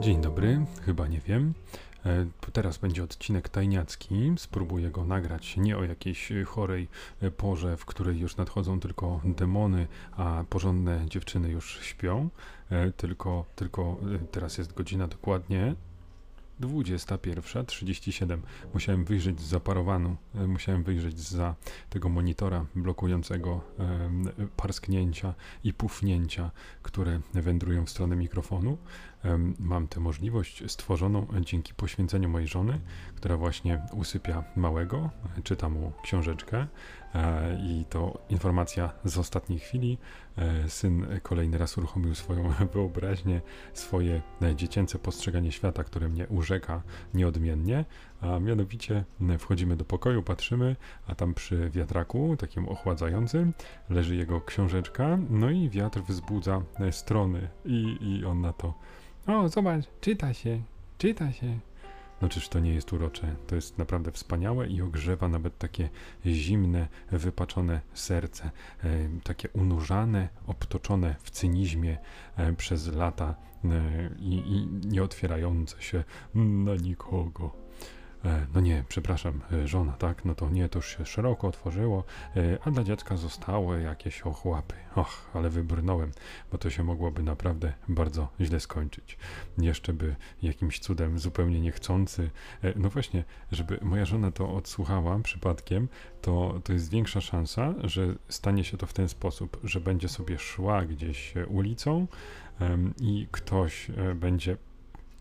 Dzień dobry, chyba nie wiem. E, Teraz będzie odcinek tajniacki. Spróbuję go nagrać nie o jakiejś chorej e, porze, w której już nadchodzą tylko demony, a porządne dziewczyny już śpią. E, Tylko, tylko teraz jest godzina dokładnie 21.37. Musiałem wyjrzeć z zaparowanu, e, musiałem wyjrzeć za tego monitora blokującego parsknięcia i pufnięcia, które wędrują w stronę mikrofonu. Mam tę możliwość stworzoną dzięki poświęceniu mojej żony, która właśnie usypia małego, czyta mu książeczkę e, i to informacja z ostatniej chwili. E, Syn kolejny raz uruchomił swoją wyobraźnię, swoje e, dziecięce postrzeganie świata, które mnie urzeka nieodmiennie, a mianowicie wchodzimy do pokoju, patrzymy, a tam przy wiatraku, takim ochładzającym, leży jego książeczka, no i wiatr wzbudza strony i, i on na to o, zobacz, czyta się, czyta się. No czyż to nie jest urocze? To jest naprawdę wspaniałe i ogrzewa nawet takie zimne, wypaczone serce, e, takie unurzane, obtoczone w cynizmie e, przez lata e, i, i nie otwierające się na nikogo. E, No nie, przepraszam, e, żona, tak? No to nie, to już się szeroko otworzyło, e, a dla dziecka zostały jakieś ochłapy. Och, ale wybrnąłem, bo to się mogłoby naprawdę bardzo źle skończyć. Jeszcze by jakimś cudem zupełnie niechcący, no właśnie, żeby moja żona to odsłuchała przypadkiem, to, to jest większa szansa, że stanie się to w ten sposób, że będzie sobie szła gdzieś ulicą i ktoś będzie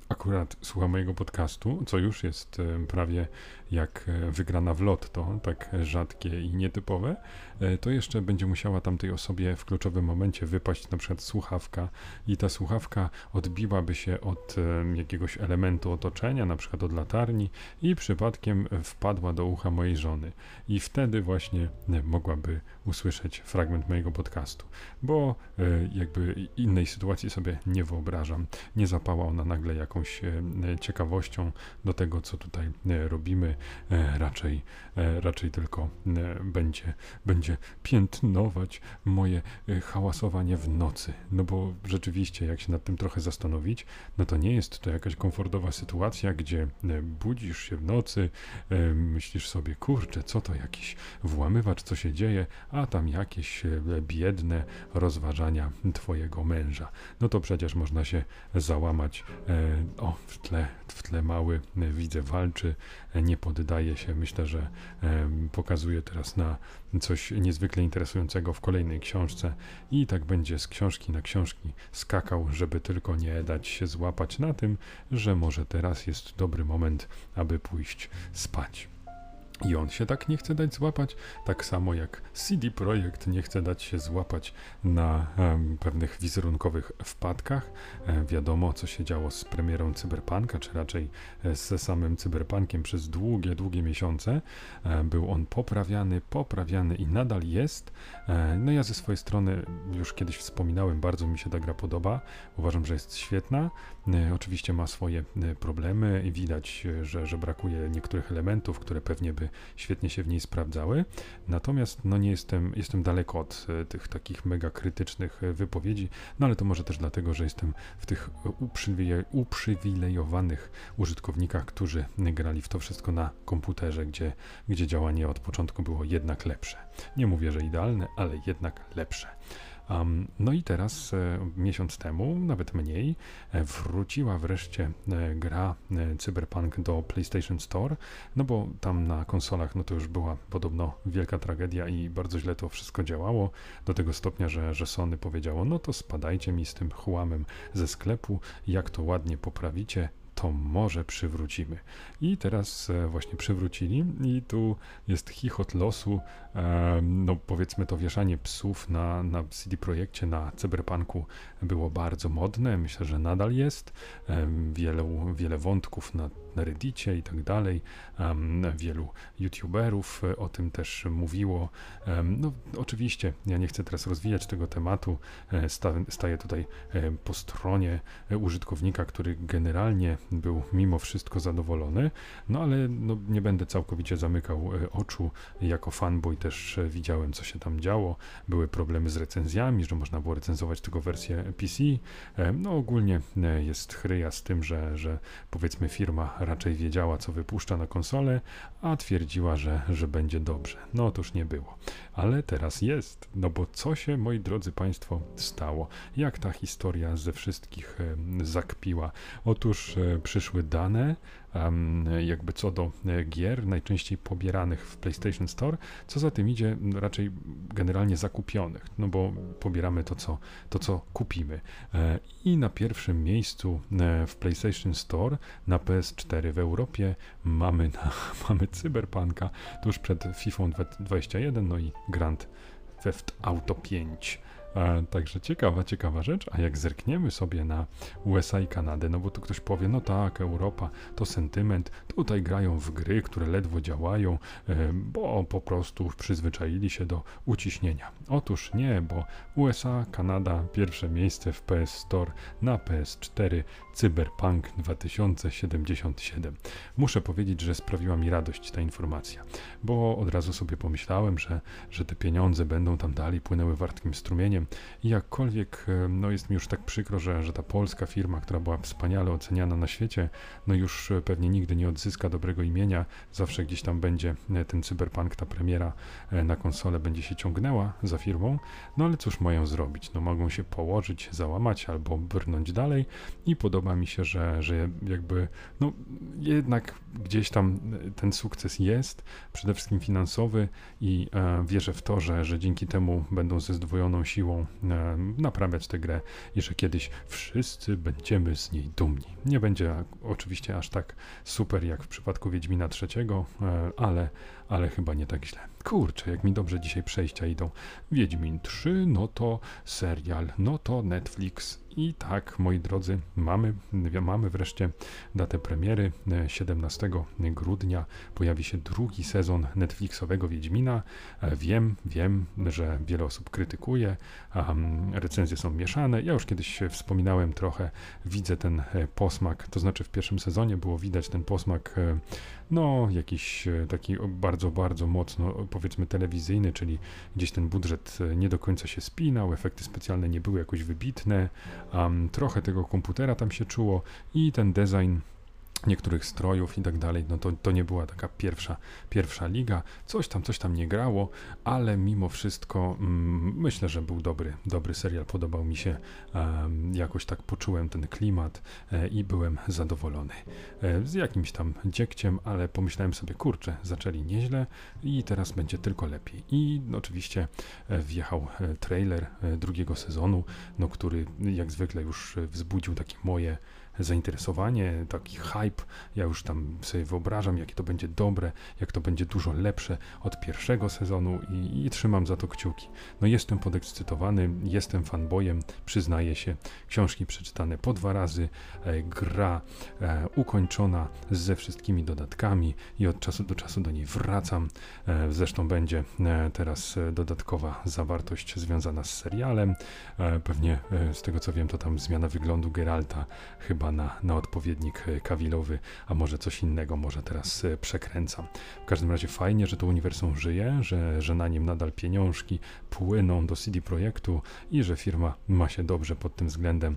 akurat słucha mojego podcastu, co już jest e, prawie jak e, wygrana w lotto, tak rzadkie i nietypowe, e, to jeszcze będzie musiała tamtej osobie w kluczowym momencie wypaść na przykład słuchawka i ta słuchawka odbiłaby się od jakiegoś elementu otoczenia, na przykład od latarni i przypadkiem wpadła do ucha mojej żony. I wtedy właśnie mogłaby usłyszeć fragment mojego podcastu, bo e, jakby innej sytuacji sobie nie wyobrażam. Nie zapała ona nagle jakąś e, ciekawością do tego, co tutaj e, robimy, raczej, raczej tylko będzie, będzie piętnować moje hałasowanie w nocy. No bo rzeczywiście, jak się nad tym trochę zastanowić, no to nie jest to jakaś komfortowa sytuacja, gdzie budzisz się w nocy, myślisz sobie, kurczę, co to jakiś włamywacz, co się dzieje, a tam jakieś e, biedne rozważania twojego męża. No to przecież można się załamać. E, o, w tle, w tle mały e, widzę walczy, nie poddaje się. Myślę, że pokazuje teraz na coś niezwykle interesującego w kolejnej książce i tak będzie z książki na książki skakał, żeby tylko nie dać się złapać na tym, że może teraz jest dobry moment, aby pójść spać. I on się tak nie chce dać złapać, tak samo jak CD Projekt nie chce dać się złapać na em, pewnych wizerunkowych wpadkach. E, wiadomo, co się działo z premierą Cyberpunka, czy raczej e, ze samym Cyberpunkiem przez długie, długie miesiące. E, był on poprawiany, poprawiany i nadal jest. E, no ja ze swojej strony już kiedyś wspominałem, bardzo mi się ta gra podoba. Uważam, że jest świetna. E, Oczywiście ma swoje e, problemy i widać, e, że, że brakuje niektórych elementów, które pewnie by świetnie się w niej sprawdzały. Natomiast no nie jestem, jestem daleko od tych takich mega krytycznych wypowiedzi, no ale to może też dlatego, że jestem w tych uprzywilejowanych użytkownikach, którzy grali w to wszystko na komputerze, gdzie, gdzie działanie od początku było jednak lepsze. Nie mówię, że idealne, ale jednak lepsze. Um, no i teraz, e, miesiąc temu, nawet mniej, e, wróciła wreszcie e, gra e, Cyberpunk do PlayStation Store, no bo tam na konsolach no to już była podobno wielka tragedia i bardzo źle to wszystko działało, do tego stopnia, że, że Sony powiedziało, no to spadajcie mi z tym chłamem ze sklepu, jak to ładnie poprawicie, to może przywrócimy. I teraz e, właśnie przywrócili i tu jest chichot losu, e, no powiedzmy to wieszanie psów na, na CD Projekcie, na Cyberpunku było bardzo modne, myślę, że nadal jest. E, wielu, wiele wątków na, na Reddicie i tak dalej. Wielu youtuberów o tym też mówiło. No oczywiście, ja nie chcę teraz rozwijać tego tematu, sta, staję tutaj po stronie użytkownika, który generalnie był mimo wszystko zadowolony, no ale no, nie będę całkowicie zamykał e, oczu. Jako fanboy też e, widziałem, co się tam działo. Były problemy z recenzjami, że można było recenzować tylko wersję PC. E, no ogólnie jest chryja z tym, że, że powiedzmy firma raczej wiedziała, co wypuszcza na konsolę, a twierdziła, że, że będzie dobrze. No otóż nie było. Ale teraz jest, no bo co się, moi drodzy Państwo, stało? Jak ta historia ze wszystkich zakpiła? Otóż przyszły dane, jakby co do e, gier najczęściej pobieranych w PlayStation Store, co za tym idzie raczej generalnie zakupionych, no bo pobieramy to, co, to, co kupimy. E, I na pierwszym miejscu e, w PlayStation Store na PS4 w Europie mamy, na, mamy Cyberpunka tuż przed FIFA 21, no i Grand Theft Auto 5. E, także ciekawa, ciekawa rzecz. A jak zerkniemy sobie na USA i Kanadę, no bo tu ktoś powie, no tak, Europa to sentyment, tutaj grają w gry, które ledwo działają, e, bo po prostu przyzwyczaili się do uciśnienia. Otóż nie, bo USA, Kanada, pierwsze miejsce w PS Store na PS4, Cyberpunk 2077. Muszę powiedzieć, że sprawiła mi radość ta informacja, bo od razu sobie pomyślałem, że, że te pieniądze będą tam dalej płynęły wartkim strumieniem. I jakkolwiek e, no jest mi już tak przykro, że, że ta polska firma, która była wspaniale oceniana na świecie, no już e, pewnie nigdy nie odzyska dobrego imienia, zawsze gdzieś tam będzie e, ten Cyberpunk, ta premiera na konsolę będzie się ciągnęła za firmą, no ale cóż mają zrobić, no mogą się położyć, załamać albo brnąć dalej i podoba mi się, że, że jakby no jednak gdzieś tam ten sukces jest, przede wszystkim finansowy i e, wierzę w to, że, że dzięki temu będą ze zdwojoną siłą e, naprawiać tę grę i że kiedyś wszyscy będziemy z niej dumni. Nie będzie oczywiście aż tak super jak w przypadku Wiedźmina III, e, ale, ale chyba nie tak źle. Kurczę, jak mi dobrze dzisiaj przejścia idą. Wiedźmin 3, no to serial, no to Netflix. I tak, moi drodzy, mamy, mamy wreszcie datę premiery. 17 grudnia pojawi się drugi sezon Netflixowego Wiedźmina. Wiem, wiem, że wiele osób krytykuje, recenzje są mieszane. Ja już kiedyś wspominałem trochę, widzę ten e, posmak, to znaczy w pierwszym sezonie było widać ten posmak e, no jakiś e, taki bardzo, bardzo mocno powiedzmy telewizyjny, czyli gdzieś ten budżet e, nie do końca się spinał, efekty specjalne nie były jakoś wybitne, um, trochę tego komputera tam się czuło i ten design niektórych strojów i tak dalej, no to, to nie była taka pierwsza, pierwsza liga, coś tam, coś tam nie grało, ale mimo wszystko mm, myślę, że był dobry, dobry serial, podobał mi się, jakoś tak poczułem ten klimat e, i byłem zadowolony. E, z jakimś tam dziekciem, ale pomyślałem sobie, kurczę, zaczęli nieźle i teraz będzie tylko lepiej. I oczywiście e, wjechał e, trailer e, drugiego sezonu, no, który jak zwykle już e, wzbudził takie moje zainteresowanie, taki hype. Ja już tam sobie wyobrażam, jakie to będzie dobre, jak to będzie dużo lepsze od pierwszego sezonu i, i trzymam za to kciuki. No jestem podekscytowany, jestem fanboyem, przyznaję się. Książki przeczytane po dwa razy, e, gra e, ukończona ze wszystkimi dodatkami i od czasu do czasu do niej wracam. E, zresztą będzie e, teraz e, dodatkowa zawartość związana z serialem. E, pewnie z tego co wiem, to tam zmiana wyglądu Geralta chyba na, na odpowiednik e, kawilowy, a może coś innego, może teraz e, przekręcam. W każdym razie fajnie, że to uniwersum żyje, że, że na nim nadal pieniążki płyną do CD Projektu i że firma ma się dobrze pod tym względem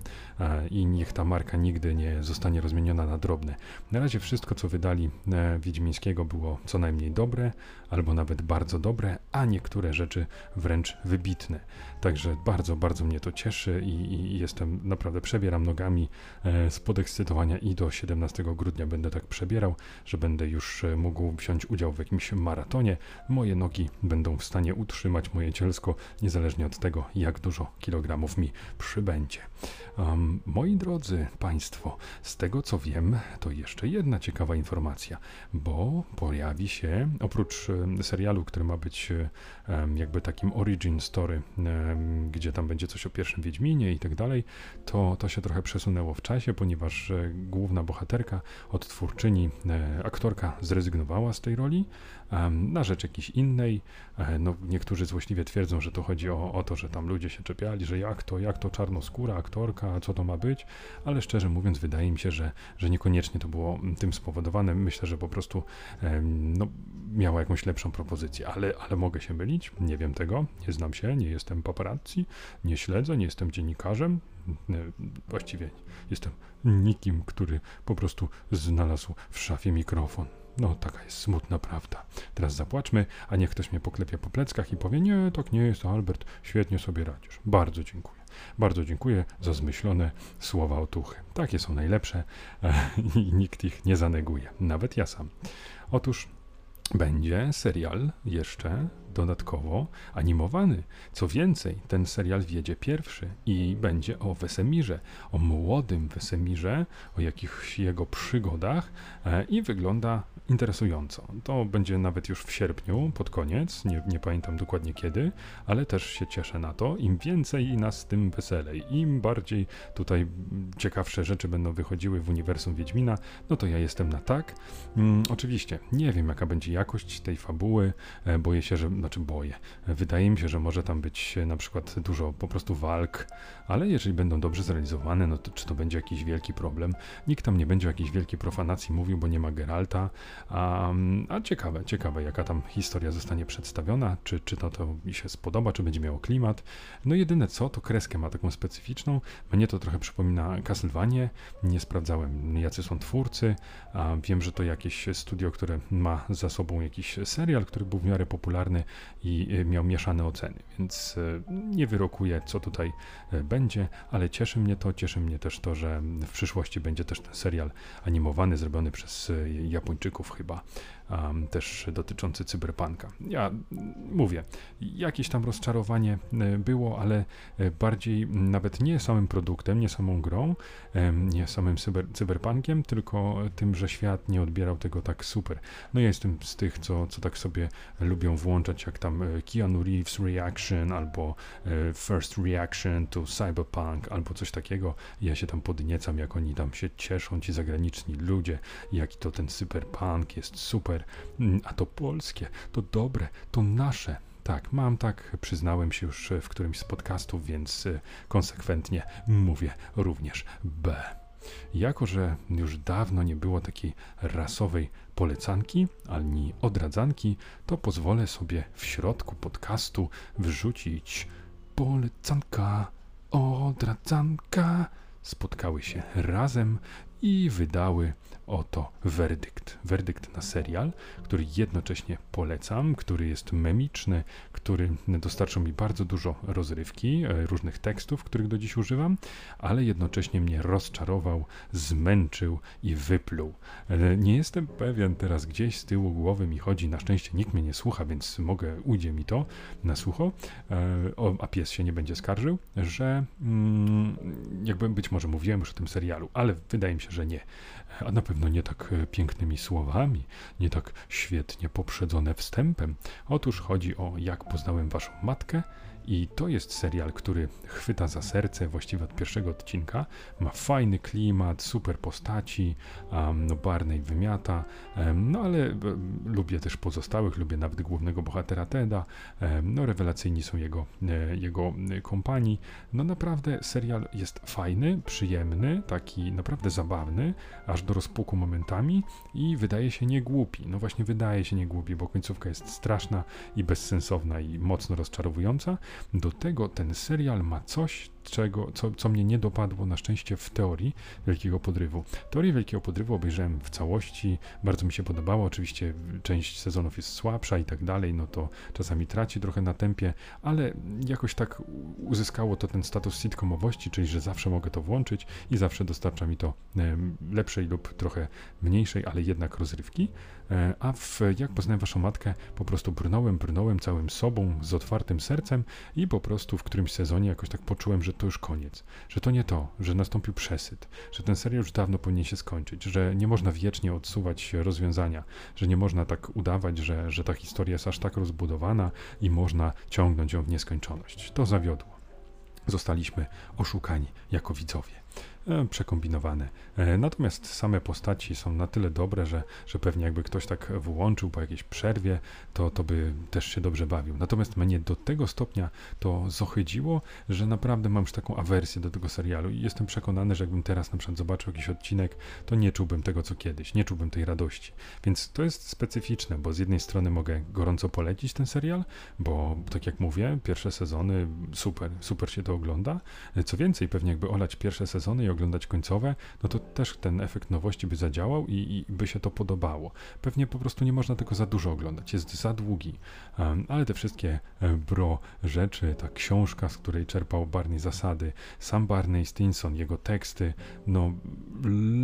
i niech ta marka nigdy nie zostanie rozmieniona na drobne. Na razie wszystko, co wydali e, Wiedźmińskiego było co najmniej dobre, albo nawet bardzo dobre, a niektóre rzeczy wręcz wybitne. Także bardzo, bardzo mnie to cieszy i, i jestem naprawdę przebieram nogami e, z podekscytowania i do 17 grudnia będę tak przebierał, że będę już e, mógł wziąć udział w jakimś maratonie. Moje nogi będą w stanie utrzymać moje cielsko, niezależnie od tego, jak dużo kilogramów mi przybędzie. Um, moi drodzy Państwo, z tego co wiem, to jeszcze jedna ciekawa informacja, bo pojawi się oprócz serialu, który ma być jakby takim origin story, gdzie tam będzie coś o pierwszym Wiedźminie i tak dalej, to, to się trochę przesunęło w czasie, ponieważ e, główna bohaterka, odtwórczyni, e, aktorka zrezygnowała z tej roli na rzecz jakiejś innej. E, no, niektórzy złośliwie twierdzą, że to chodzi o, o to, że tam ludzie się czepiali, że jak to, jak to czarnoskóra aktorka, co to ma być, ale szczerze mówiąc, wydaje mi się, że, że niekoniecznie to było tym spowodowane. Myślę, że po prostu no, miała jakąś lepszą propozycję, ale, ale mogę się mylić, nie wiem tego, nie znam się, nie jestem paparazzi, nie śledzę, nie jestem dziennikarzem, właściwie jestem nikim, który po prostu znalazł w szafie mikrofon. No, taka jest smutna prawda. Teraz zapłaczmy, a niech ktoś mnie poklepie po pleckach i powie: Nie, tak nie jest, Albert, świetnie sobie radzisz. Bardzo dziękuję. Bardzo dziękuję za zmyślone słowa otuchy. Takie są najlepsze i nikt ich nie zaneguje, nawet ja sam. Otóż będzie serial jeszcze dodatkowo animowany. Co więcej, ten serial wiedzie pierwszy i będzie o Wesemirze, o młodym Wesemirze, o jakichś jego przygodach e, i wygląda interesująco. To będzie nawet już w sierpniu, pod koniec, nie, nie pamiętam dokładnie kiedy, ale też się cieszę na to. Im więcej nas, tym weselej. Im bardziej tutaj ciekawsze rzeczy będą wychodziły w uniwersum Wiedźmina, no to ja jestem na tak. Hmm, oczywiście, nie wiem jaka będzie jakość tej fabuły, e, boję się, że znaczy boję. Wydaje mi się, że może tam być na przykład dużo po prostu walk, ale jeżeli będą dobrze zrealizowane, no to czy to będzie jakiś wielki problem? Nikt tam nie będzie o jakiejś wielkiej profanacji mówił, bo nie ma Geralta, a, a ciekawe, ciekawe jaka tam historia zostanie przedstawiona, czy, czy to, to mi się spodoba, czy będzie miało klimat. No jedyne co, to kreskę ma taką specyficzną, mnie to trochę przypomina Castlevania, nie sprawdzałem jacy są twórcy, a wiem, że to jakieś studio, które ma za sobą jakiś serial, który był w miarę popularny i e, miał mieszane oceny, więc e, nie wyrokuję, co tutaj e, będzie, ale cieszy mnie to, cieszy mnie też to, że w przyszłości będzie też ten serial animowany, zrobiony przez Japończyków chyba, um, też dotyczący cyberpunka. Ja mówię, jakieś tam rozczarowanie e, było, ale e, bardziej nawet nie samym produktem, nie samą grą, nie samym cyber, cyberpunkiem, tylko tym, że świat nie odbierał tego tak super. No ja jestem z tych, co, co tak sobie lubią włączać, jak tam e, Keanu Reeves Reaction, albo First Reaction to Cyberpunk, albo coś takiego. Ja się tam podniecam, jak oni tam się cieszą, ci zagraniczni ludzie, jaki to ten cyberpunk jest super, Mm, a to polskie, to dobre, to nasze. Tak, mam tak, przyznałem się już w którymś z podcastów, więc y, konsekwentnie mówię również B. Jako, że już dawno nie było takiej rasowej polecanki ani odradzanki, to pozwolę sobie w środku podcastu wrzucić polecanka, odradzanka. Spotkały się razem i wydały oto werdykt. Werdykt na serial, który jednocześnie polecam, który jest memiczny, który dostarczył mi bardzo dużo rozrywki, e, różnych tekstów, których do dziś używam, ale jednocześnie mnie rozczarował, zmęczył i wypluł. E, nie jestem pewien teraz gdzieś z tyłu głowy mi chodzi, na szczęście nikt mnie nie słucha, więc mogę, ujdzie mi to na sucho, e, a pies się nie będzie skarżył, że mm, jakby być może mówiłem już o tym serialu, ale wydaje mi się, że nie a na pewno nie tak e, pięknymi słowami, nie tak świetnie poprzedzone wstępem. Otóż chodzi o Jak poznałem waszą matkę i to jest serial, który chwyta za serce właściwie od pierwszego odcinka. Ma fajny klimat, super postaci, um, no Barney wymiata, um, no ale um, lubię też pozostałych, lubię nawet głównego bohatera Teda, no rewelacyjni są jego, e, jego e, kompanii. No naprawdę serial jest fajny, przyjemny, taki naprawdę zabawny, aż do rozpuku momentami i wydaje się niegłupi. No właśnie wydaje się niegłupi, bo końcówka jest straszna i bezsensowna i mocno rozczarowująca, do tego ten serial ma coś, czego, co, co mnie nie dopadło na szczęście w teorii Wielkiego Podrywu. Teorię Wielkiego Podrywu obejrzałem w całości, bardzo mi się podobało, oczywiście część sezonów jest słabsza i tak dalej, no to czasami traci trochę na tempie, ale jakoś tak uzyskało to ten status sitcomowości, czyli że zawsze mogę to włączyć i zawsze dostarcza mi to lepszej lub trochę mniejszej, ale jednak rozrywki. E, a w Jak poznałem waszą matkę, po prostu brnąłem, brnąłem całym sobą, z otwartym sercem i po prostu w którymś sezonie jakoś tak poczułem, że to już koniec, że to nie to, że nastąpił przesyt, że ten serial już dawno powinien się skończyć, że nie można wiecznie odsuwać rozwiązania, że nie można tak udawać, że, że ta historia jest aż tak rozbudowana i można ciągnąć ją w nieskończoność. To zawiodło. Zostaliśmy oszukani jako widzowie. E, przekombinowane. E, natomiast same postaci są na tyle dobre, że, że pewnie jakby ktoś tak włączył po jakiejś przerwie, to, to by też się dobrze bawił. Natomiast mnie do tego stopnia to zohydziło, że naprawdę mam już taką awersję do tego serialu i jestem przekonany, że jakbym teraz na przykład zobaczył jakiś odcinek, to nie czułbym tego co kiedyś, nie czułbym tej radości. Więc to jest specyficzne, bo z jednej strony mogę gorąco polecić ten serial, bo tak jak mówię, pierwsze sezony super, super się to ogląda. Co więcej, pewnie jakby olać pierwsze sezony i oglądać końcowe, no to też ten efekt nowości by zadziałał i, i by się to podobało. Pewnie po prostu nie można tego za dużo oglądać, jest za długi, um, ale te wszystkie e, bro rzeczy, ta książka, z której czerpał Barney zasady, sam Barney Stinson, jego teksty, no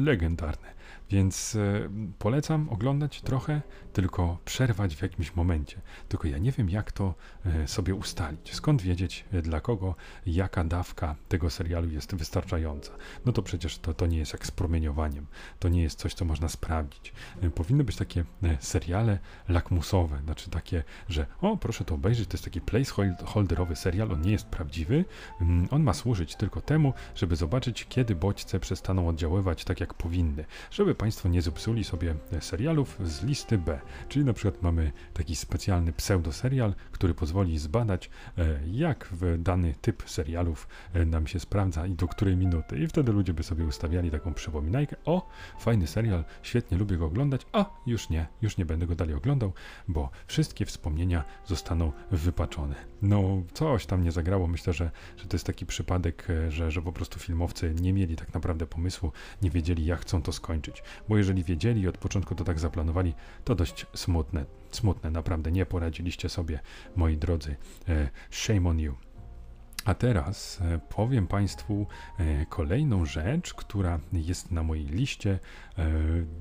legendarne. Więc e, polecam oglądać trochę, tylko przerwać w jakimś momencie. Tylko ja nie wiem, jak to e, sobie ustalić. Skąd wiedzieć, e, dla kogo, jaka dawka tego serialu jest wystarczająca. No to przecież to, to nie jest jak z promieniowaniem. To nie jest coś, co można sprawdzić. Powinny być takie seriale lakmusowe, znaczy takie, że o, proszę to obejrzeć, to jest taki placeholderowy serial, on nie jest prawdziwy. Mm, on ma służyć tylko temu, żeby zobaczyć, kiedy bodźce przestaną oddziaływać tak, jak powinny. Żeby Państwo nie zepsuli sobie serialów z listy B. Czyli na przykład mamy taki specjalny pseudoserial, który pozwoli zbadać, e, jak dany typ serialów e, nam się sprawdza i do której minuty. I wtedy ludzie by sobie ustawiali taką przypominajkę. O, fajny serial, świetnie lubię go oglądać, a już nie, już nie będę go dalej oglądał, bo wszystkie wspomnienia zostaną wypaczone. No, coś tam nie zagrało. Myślę, że, że to jest taki przypadek, e, że, że po prostu filmowcy nie mieli tak naprawdę pomysłu, nie wiedzieli, jak chcą to skończyć bo jeżeli wiedzieli i od początku to tak zaplanowali, to dość smutne, smutne, naprawdę nie poradziliście sobie, moi drodzy. E, shame on you. A teraz e, powiem Państwu e, kolejną rzecz, która jest na mojej liście e,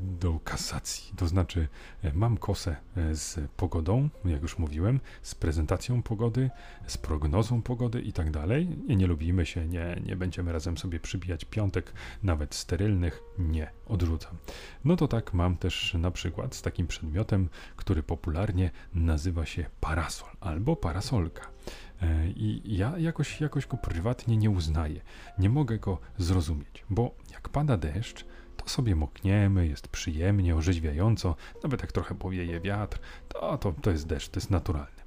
do kasacji. To znaczy, mam kosę z pogodą, jak już mówiłem, z prezentacją pogody, z prognozą pogody i tak dalej. Nie lubimy się, nie, nie będziemy razem sobie przybijać piątek, nawet sterylnych. Nie, odrzucam. No to tak mam też na przykład z takim przedmiotem, który popularnie nazywa się parasol albo parasolka. E, I ja jakoś, jakoś go prywatnie nie uznaję. Nie mogę go zrozumieć, bo jak pada deszcz, to sobie mokniemy, jest przyjemnie, orzeźwiająco, nawet jak trochę powieje wiatr, to, to, to jest deszcz, to jest naturalne.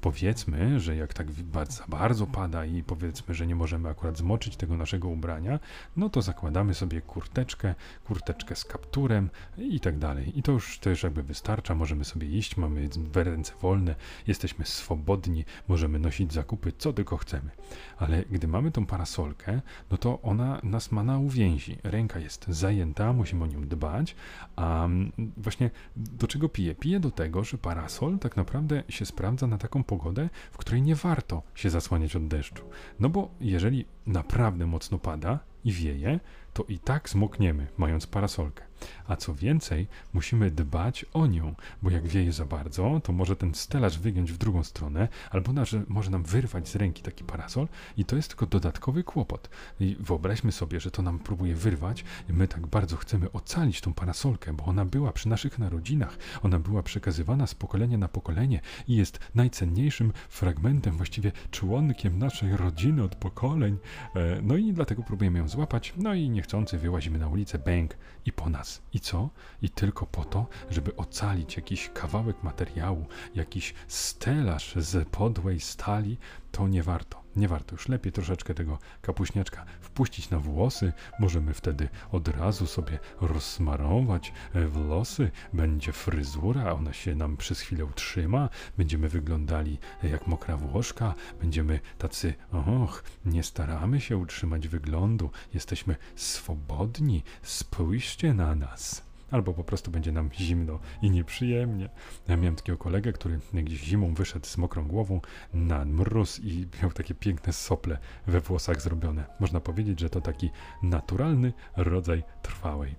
Powiedzmy, że jak tak za bardzo pada i powiedzmy, że nie możemy akurat zmoczyć tego naszego ubrania, no to zakładamy sobie kurteczkę, kurteczkę z kapturem i tak dalej. I to już też jakby wystarcza, możemy sobie iść, mamy ręce wolne, jesteśmy swobodni, możemy nosić zakupy, co tylko chcemy. Ale gdy mamy tą parasolkę, no to ona nas ma na uwięzi. Ręka jest zajęta, musimy o nią dbać, a mm, właśnie do czego pije? Pije do tego, że parasol tak naprawdę się sprawdza na taką pogodę, w której nie warto się zasłaniać od deszczu. No bo jeżeli naprawdę mocno pada i wieje, to i tak zmokniemy, mając parasolkę. A co więcej, musimy dbać o nią, bo jak wieje za bardzo, to może ten stelaż wygiąć w drugą stronę, albo może nam wyrwać z ręki taki parasol i to jest tylko dodatkowy kłopot. I wyobraźmy sobie, że to nam próbuje wyrwać i my tak bardzo chcemy ocalić tą parasolkę, bo ona była przy naszych narodzinach, ona była przekazywana z pokolenia na pokolenie i jest najcenniejszym fragmentem, właściwie członkiem naszej rodziny od pokoleń. E, no i dlatego próbujemy ją złapać, no i niechcący wyłazimy na ulicę, bęk i po nas i co? I tylko po to, żeby ocalić jakiś kawałek materiału, jakiś stelaż z podłej stali, to nie warto. Nie warto. Już lepiej troszeczkę tego kapuśniaczka wpuścić na włosy. Możemy wtedy od razu sobie rozsmarować e, włosy. Będzie fryzura, ona się nam przez chwilę utrzyma. Będziemy wyglądali jak mokra włoszka. Będziemy tacy, och, nie staramy się utrzymać wyglądu. Jesteśmy swobodni. Spójrzcie na nas albo po prostu będzie nam zimno i nieprzyjemnie. Ja miałem takiego kolegę, który gdzieś zimą wyszedł z mokrą głową na mróz i miał takie piękne sople we włosach zrobione. Można powiedzieć, że to taki naturalny rodzaj trwałej.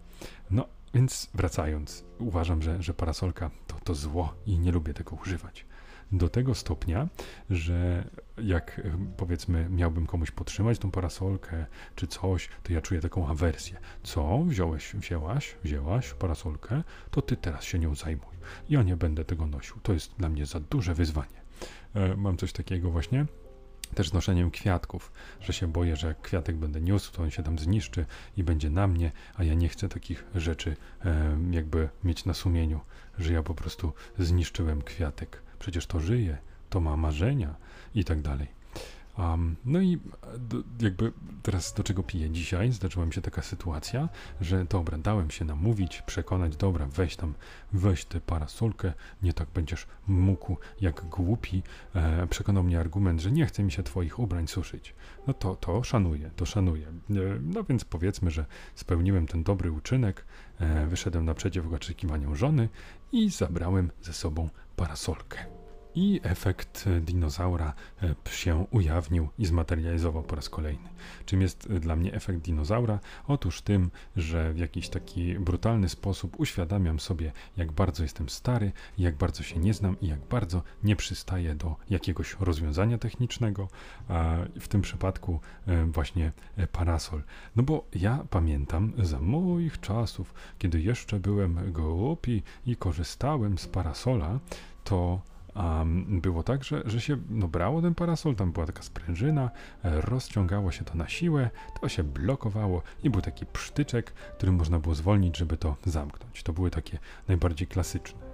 No, więc wracając, uważam, że, że parasolka to, to zło i nie lubię tego używać do tego stopnia, że jak powiedzmy miałbym komuś podtrzymać tą parasolkę czy coś, to ja czuję taką awersję. Co? Wziąłeś, wzięłaś, wzięłaś parasolkę, to ty teraz się nią zajmuj. Ja nie będę tego nosił. To jest dla mnie za duże wyzwanie. E, mam coś takiego właśnie też noszeniem kwiatków, że się boję, że jak kwiatek będę niósł, to on się tam zniszczy i będzie na mnie, a ja nie chcę takich rzeczy e, jakby mieć na sumieniu, że ja po prostu zniszczyłem kwiatek. Przecież to żyje, to ma marzenia i tak dalej. Um, no i do, jakby teraz do czego piję dzisiaj? Zdarzyła mi się taka sytuacja, że dobra, dałem się namówić, przekonać, dobra, weź tam, weź tę parasolkę, nie tak będziesz mógł jak głupi. E, przekonał mnie argument, że nie chce mi się twoich ubrań suszyć. No to, to szanuję, to szanuję. E, no więc powiedzmy, że spełniłem ten dobry uczynek, e, wyszedłem naprzeciw oczekiwaniom żony i zabrałem ze sobą parasolkę. I efekt dinozaura e, się ujawnił i zmaterializował po raz kolejny. Czym jest e, dla mnie efekt dinozaura? Otóż tym, że w jakiś taki brutalny sposób uświadamiam sobie, jak bardzo jestem stary, jak bardzo się nie znam i jak bardzo nie przystaję do jakiegoś rozwiązania technicznego, a w tym przypadku e, właśnie parasol. No bo ja pamiętam za moich czasów, kiedy jeszcze byłem głupi i korzystałem z parasola, to um, było tak, że, że się no, brało ten parasol, tam była taka sprężyna, e, rozciągało się to na siłę, to się blokowało i był taki psztyczek, który można było zwolnić, żeby to zamknąć. To były takie najbardziej klasyczne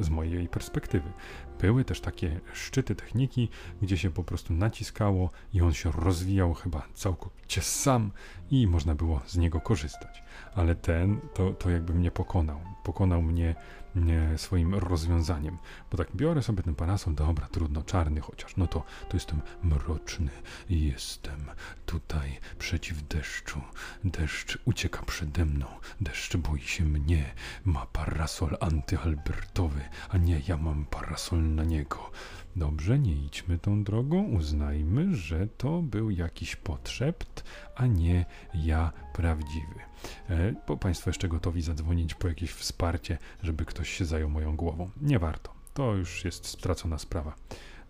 z mojej perspektywy. Były też takie szczyty techniki, gdzie się po prostu naciskało i on się rozwijał chyba całkowicie sam i można było z niego korzystać. Ale ten to, to jakby mnie pokonał. Pokonał mnie nie, swoim rozwiązaniem. Bo tak biorę sobie ten parasol, dobra, trudno, czarny chociaż, no to, to jestem mroczny i jestem tutaj przeciw deszczu. Deszcz ucieka przede mną, deszcz boi się mnie, ma parasol a nie ja mam parasol na niego. Dobrze, nie idźmy tą drogą, uznajmy, że to był jakiś potrzebt, a nie ja prawdziwy. E, bo Państwo jeszcze gotowi zadzwonić po jakieś wsparcie, żeby ktoś się zajął moją głową. Nie warto. To już jest stracona sprawa.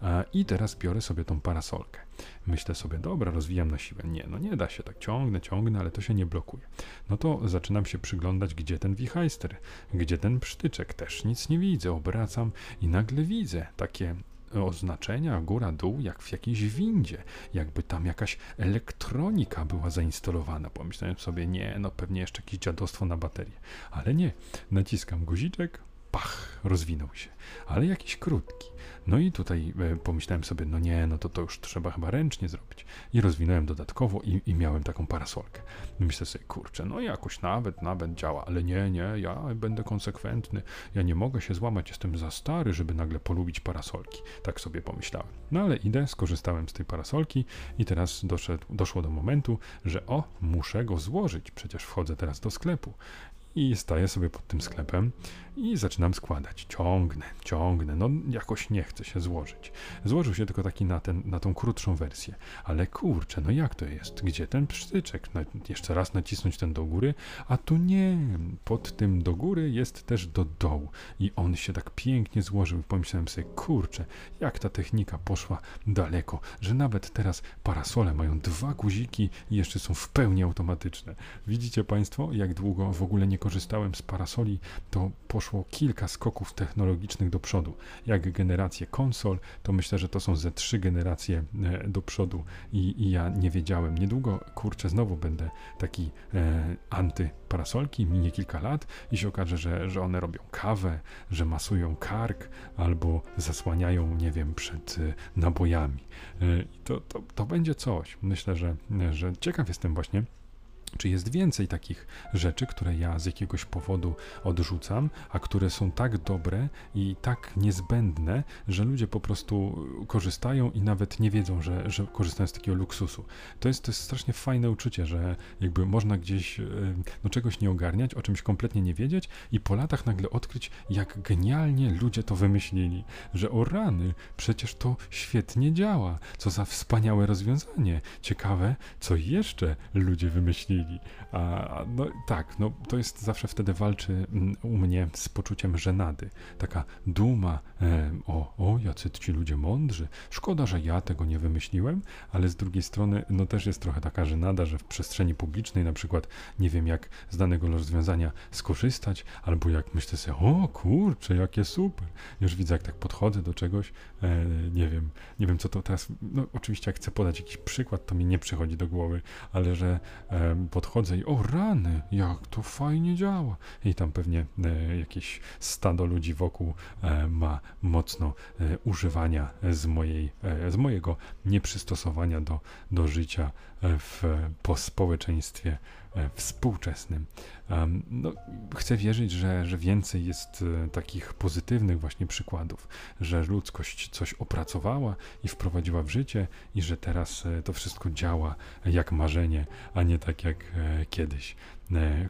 E, I teraz biorę sobie tą parasolkę. Myślę sobie, dobra, rozwijam na siłę. Nie, no nie da się tak, ciągnę, ciągnę, ale to się nie blokuje. No to zaczynam się przyglądać, gdzie ten wichajster, gdzie ten psztyczek. Też nic nie widzę, obracam i nagle widzę takie oznaczenia góra-dół, jak w jakiejś windzie, jakby tam jakaś elektronika była zainstalowana. Pomyślałem sobie, nie, no pewnie jeszcze jakieś dziadostwo na baterię. Ale nie, naciskam guziczek, pach, rozwinął się, ale jakiś krótki. No i tutaj e, pomyślałem sobie, no nie, no to to już trzeba chyba ręcznie zrobić. I rozwinąłem dodatkowo i, i miałem taką parasolkę. Myślę sobie, kurczę, no jakoś nawet, nawet działa, ale nie, nie, ja będę konsekwentny, ja nie mogę się złamać, jestem za stary, żeby nagle polubić parasolki. Tak sobie pomyślałem. No ale idę, skorzystałem z tej parasolki i teraz doszedł, doszło do momentu, że o, muszę go złożyć, przecież wchodzę teraz do sklepu i staję sobie pod tym sklepem i zaczynam składać. Ciągnę, ciągnę, no jakoś nie chce się złożyć. Złożył się tylko taki na, ten, na tą krótszą wersję. Ale kurczę, no jak to jest? Gdzie ten psztyczek? No, jeszcze raz nacisnąć ten do góry, a tu nie. Pod tym do góry jest też do dołu. I on się tak pięknie złożył. Pomyślałem sobie, kurczę, jak ta technika poszła daleko, że nawet teraz parasole mają dwa guziki i jeszcze są w pełni automatyczne. Widzicie Państwo, jak długo w ogóle nie korzystałem z parasoli, to poszło kilka skoków technologicznych do przodu. Jak generacje konsol, to myślę, że to są ze trzy generacje e, do przodu i, i ja nie wiedziałem. Niedługo, kurczę, znowu będę taki e, antyparasolki, minie kilka lat i się okaże, że, że one robią kawę, że masują kark albo zasłaniają, nie wiem, przed e, nabojami. E, to, to, to będzie coś. Myślę, że, że ciekaw jestem właśnie, czy jest więcej takich rzeczy, które ja z jakiegoś powodu odrzucam, a które są tak dobre i tak niezbędne, że ludzie po prostu korzystają i nawet nie wiedzą, że, że korzystają z takiego luksusu. To jest, to jest strasznie fajne uczucie, że jakby można gdzieś e, no, czegoś nie ogarniać, o czymś kompletnie nie wiedzieć i po latach nagle odkryć, jak genialnie ludzie to wymyślili, że o rany, przecież to świetnie działa, co za wspaniałe rozwiązanie. Ciekawe, co jeszcze ludzie wymyślili chwili. A, no tak, no to jest zawsze wtedy walczy mm, u mnie z poczuciem żenady. Taka duma, e, o, o, jacy ci ludzie mądrzy. Szkoda, że ja tego nie wymyśliłem, ale z drugiej strony, no też jest trochę taka żenada, że w przestrzeni publicznej na przykład nie wiem jak z danego rozwiązania skorzystać, albo jak myślę sobie, o kurczę, jakie super. Już widzę, jak tak podchodzę do czegoś, e, nie wiem, nie wiem co to teraz, no oczywiście jak chcę podać jakiś przykład, to mi nie przychodzi do głowy, ale że podchodzę i o rany, jak to fajnie działa. I tam pewnie e, jakieś stado ludzi wokół e, ma mocno e, używania z, mojej, e, z mojego nieprzystosowania do, do życia w, po społeczeństwie e, współczesnym. No, chcę wierzyć, że, że więcej jest e, takich pozytywnych właśnie przykładów, że ludzkość coś opracowała i wprowadziła w życie i że teraz e, to wszystko działa jak marzenie, a nie tak jak kiedyś.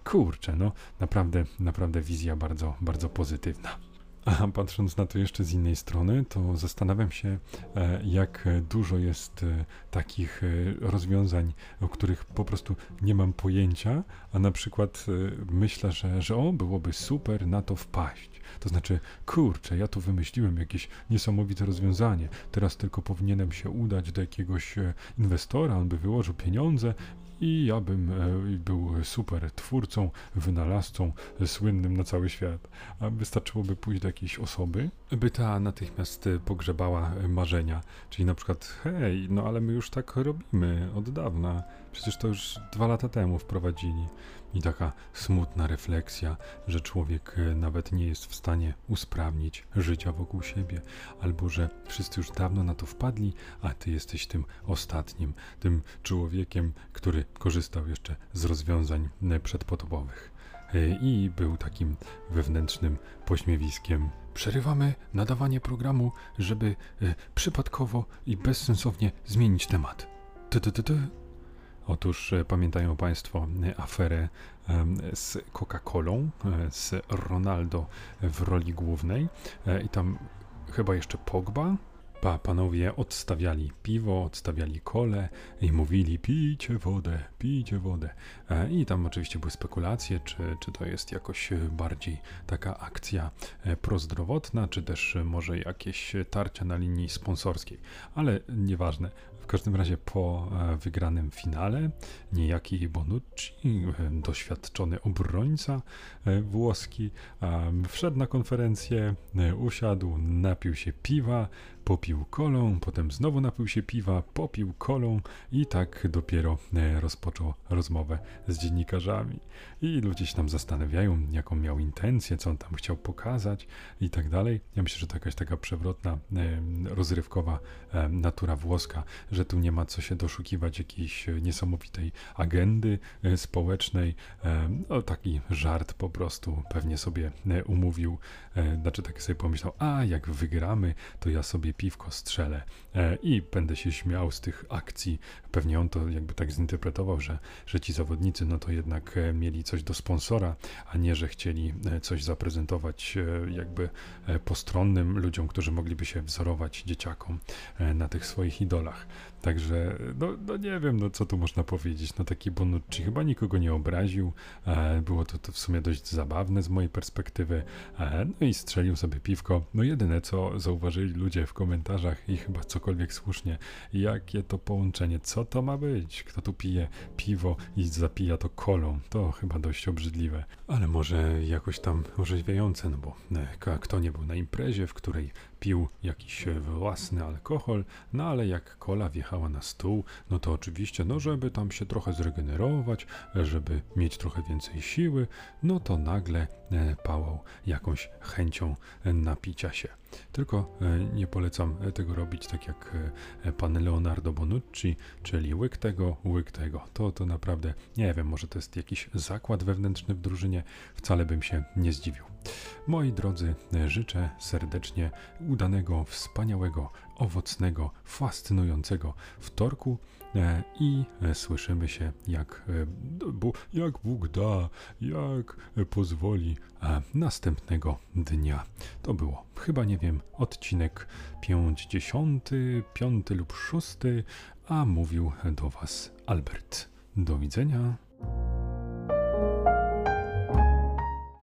Kurczę, no naprawdę, naprawdę wizja bardzo, bardzo pozytywna. A patrząc na to jeszcze z innej strony, to zastanawiam się, e, jak dużo jest e, takich e, rozwiązań, o których po prostu nie mam pojęcia, a na przykład myślę, że, że o, byłoby super na to wpaść. To znaczy, kurczę, ja tu wymyśliłem jakieś niesamowite rozwiązanie, teraz tylko powinienem się udać do jakiegoś inwestora, on by wyłożył pieniądze i ja bym e, był super twórcą, wynalazcą, słynnym na cały świat. A wystarczyłoby pójść do jakiejś osoby, by ta natychmiast e, pogrzebała e, marzenia. Czyli na przykład, hej, no ale my już tak robimy od dawna. Przecież to już dwa lata temu wprowadzili. I taka smutna refleksja, że człowiek nawet nie jest w stanie usprawnić życia wokół siebie, albo że wszyscy już dawno na to wpadli, a ty jesteś tym ostatnim, tym człowiekiem, który korzystał jeszcze z rozwiązań przedpotopowych. I był takim wewnętrznym pośmiewiskiem. Przerywamy nadawanie programu, żeby e, przypadkowo i bezsensownie zmienić temat. Ty, ty, ty, ty. Otóż e, pamiętają Państwo e, aferę z Coca-Colą, e, z Ronaldo w roli głównej i tam chyba jeszcze Pogba. Pa, panowie odstawiali piwo, odstawiali kole i mówili pijcie wodę, pijcie wodę. I tam oczywiście były spekulacje, czy, czy to jest jakoś bardziej taka akcja prozdrowotna, czy też może jakieś tarcia na linii sponsorskiej. Ale nieważne, każdym razie po e, wygranym finale niejaki Bonucci, e, doświadczony obrońca e, włoski, wszedł na konferencję, usiadł, napił się piwa, popił kolą, potem znowu napił się piwa, popił kolą i tak dopiero rozpoczął rozmowę z dziennikarzami. I ludzie się tam zastanawiają, jaką miał intencję, co on tam chciał pokazać i tak dalej. Ja myślę, że to jakaś taka przewrotna, rozrywkowa natura włoska, że tu nie ma co się doszukiwać jakiejś niesamowitej agendy e, społecznej. E, no, taki żart po prostu pewnie sobie e, umówił, znaczy tak sobie pomyślał, a jak wygramy, to ja sobie piwko strzelę i będę się śmiał z tych akcji. Pewnie on to jakby tak zinterpretował, że, że ci zawodnicy no to jednak mieli coś do sponsora, a nie, że chcieli coś zaprezentować jakby postronnym ludziom, którzy mogliby się wzorować dzieciakom na tych swoich idolach. Także, no, no, nie wiem, no co tu można powiedzieć. No taki Bonucci chyba nikogo nie obraził. E, było to, to w sumie dość zabawne z mojej perspektywy. E, no i strzelił sobie piwko. No jedyne, co zauważyli ludzie w komentarzach i chyba cokolwiek słusznie, jakie to połączenie, co to ma być? Kto tu pije piwo i zapija to kolą? To chyba dość obrzydliwe. Ale może jakoś tam orzeźwiające, no bo e, kto nie był na imprezie, w której pił jakiś własny alkohol, no ale jak kola wjechała na stół, no to oczywiście, no żeby tam się trochę zregenerować, żeby mieć trochę więcej siły, no to nagle e, pałał jakąś chęcią napicia się. Tylko e, nie polecam tego robić tak jak e, pan Leonardo Bonucci, czyli łyk tego, łyk tego. To, to naprawdę, nie wiem, może to jest jakiś zakład wewnętrzny w drużynie, wcale bym się nie zdziwił. Moi drodzy, życzę serdecznie udanego, wspaniałego, owocnego, fascynującego wtorku e, i e, słyszymy się jak, e, jak Bóg da, jak pozwoli następnego dnia. To było chyba, nie wiem, odcinek 55 lub 6, a mówił do Was Albert. Do widzenia.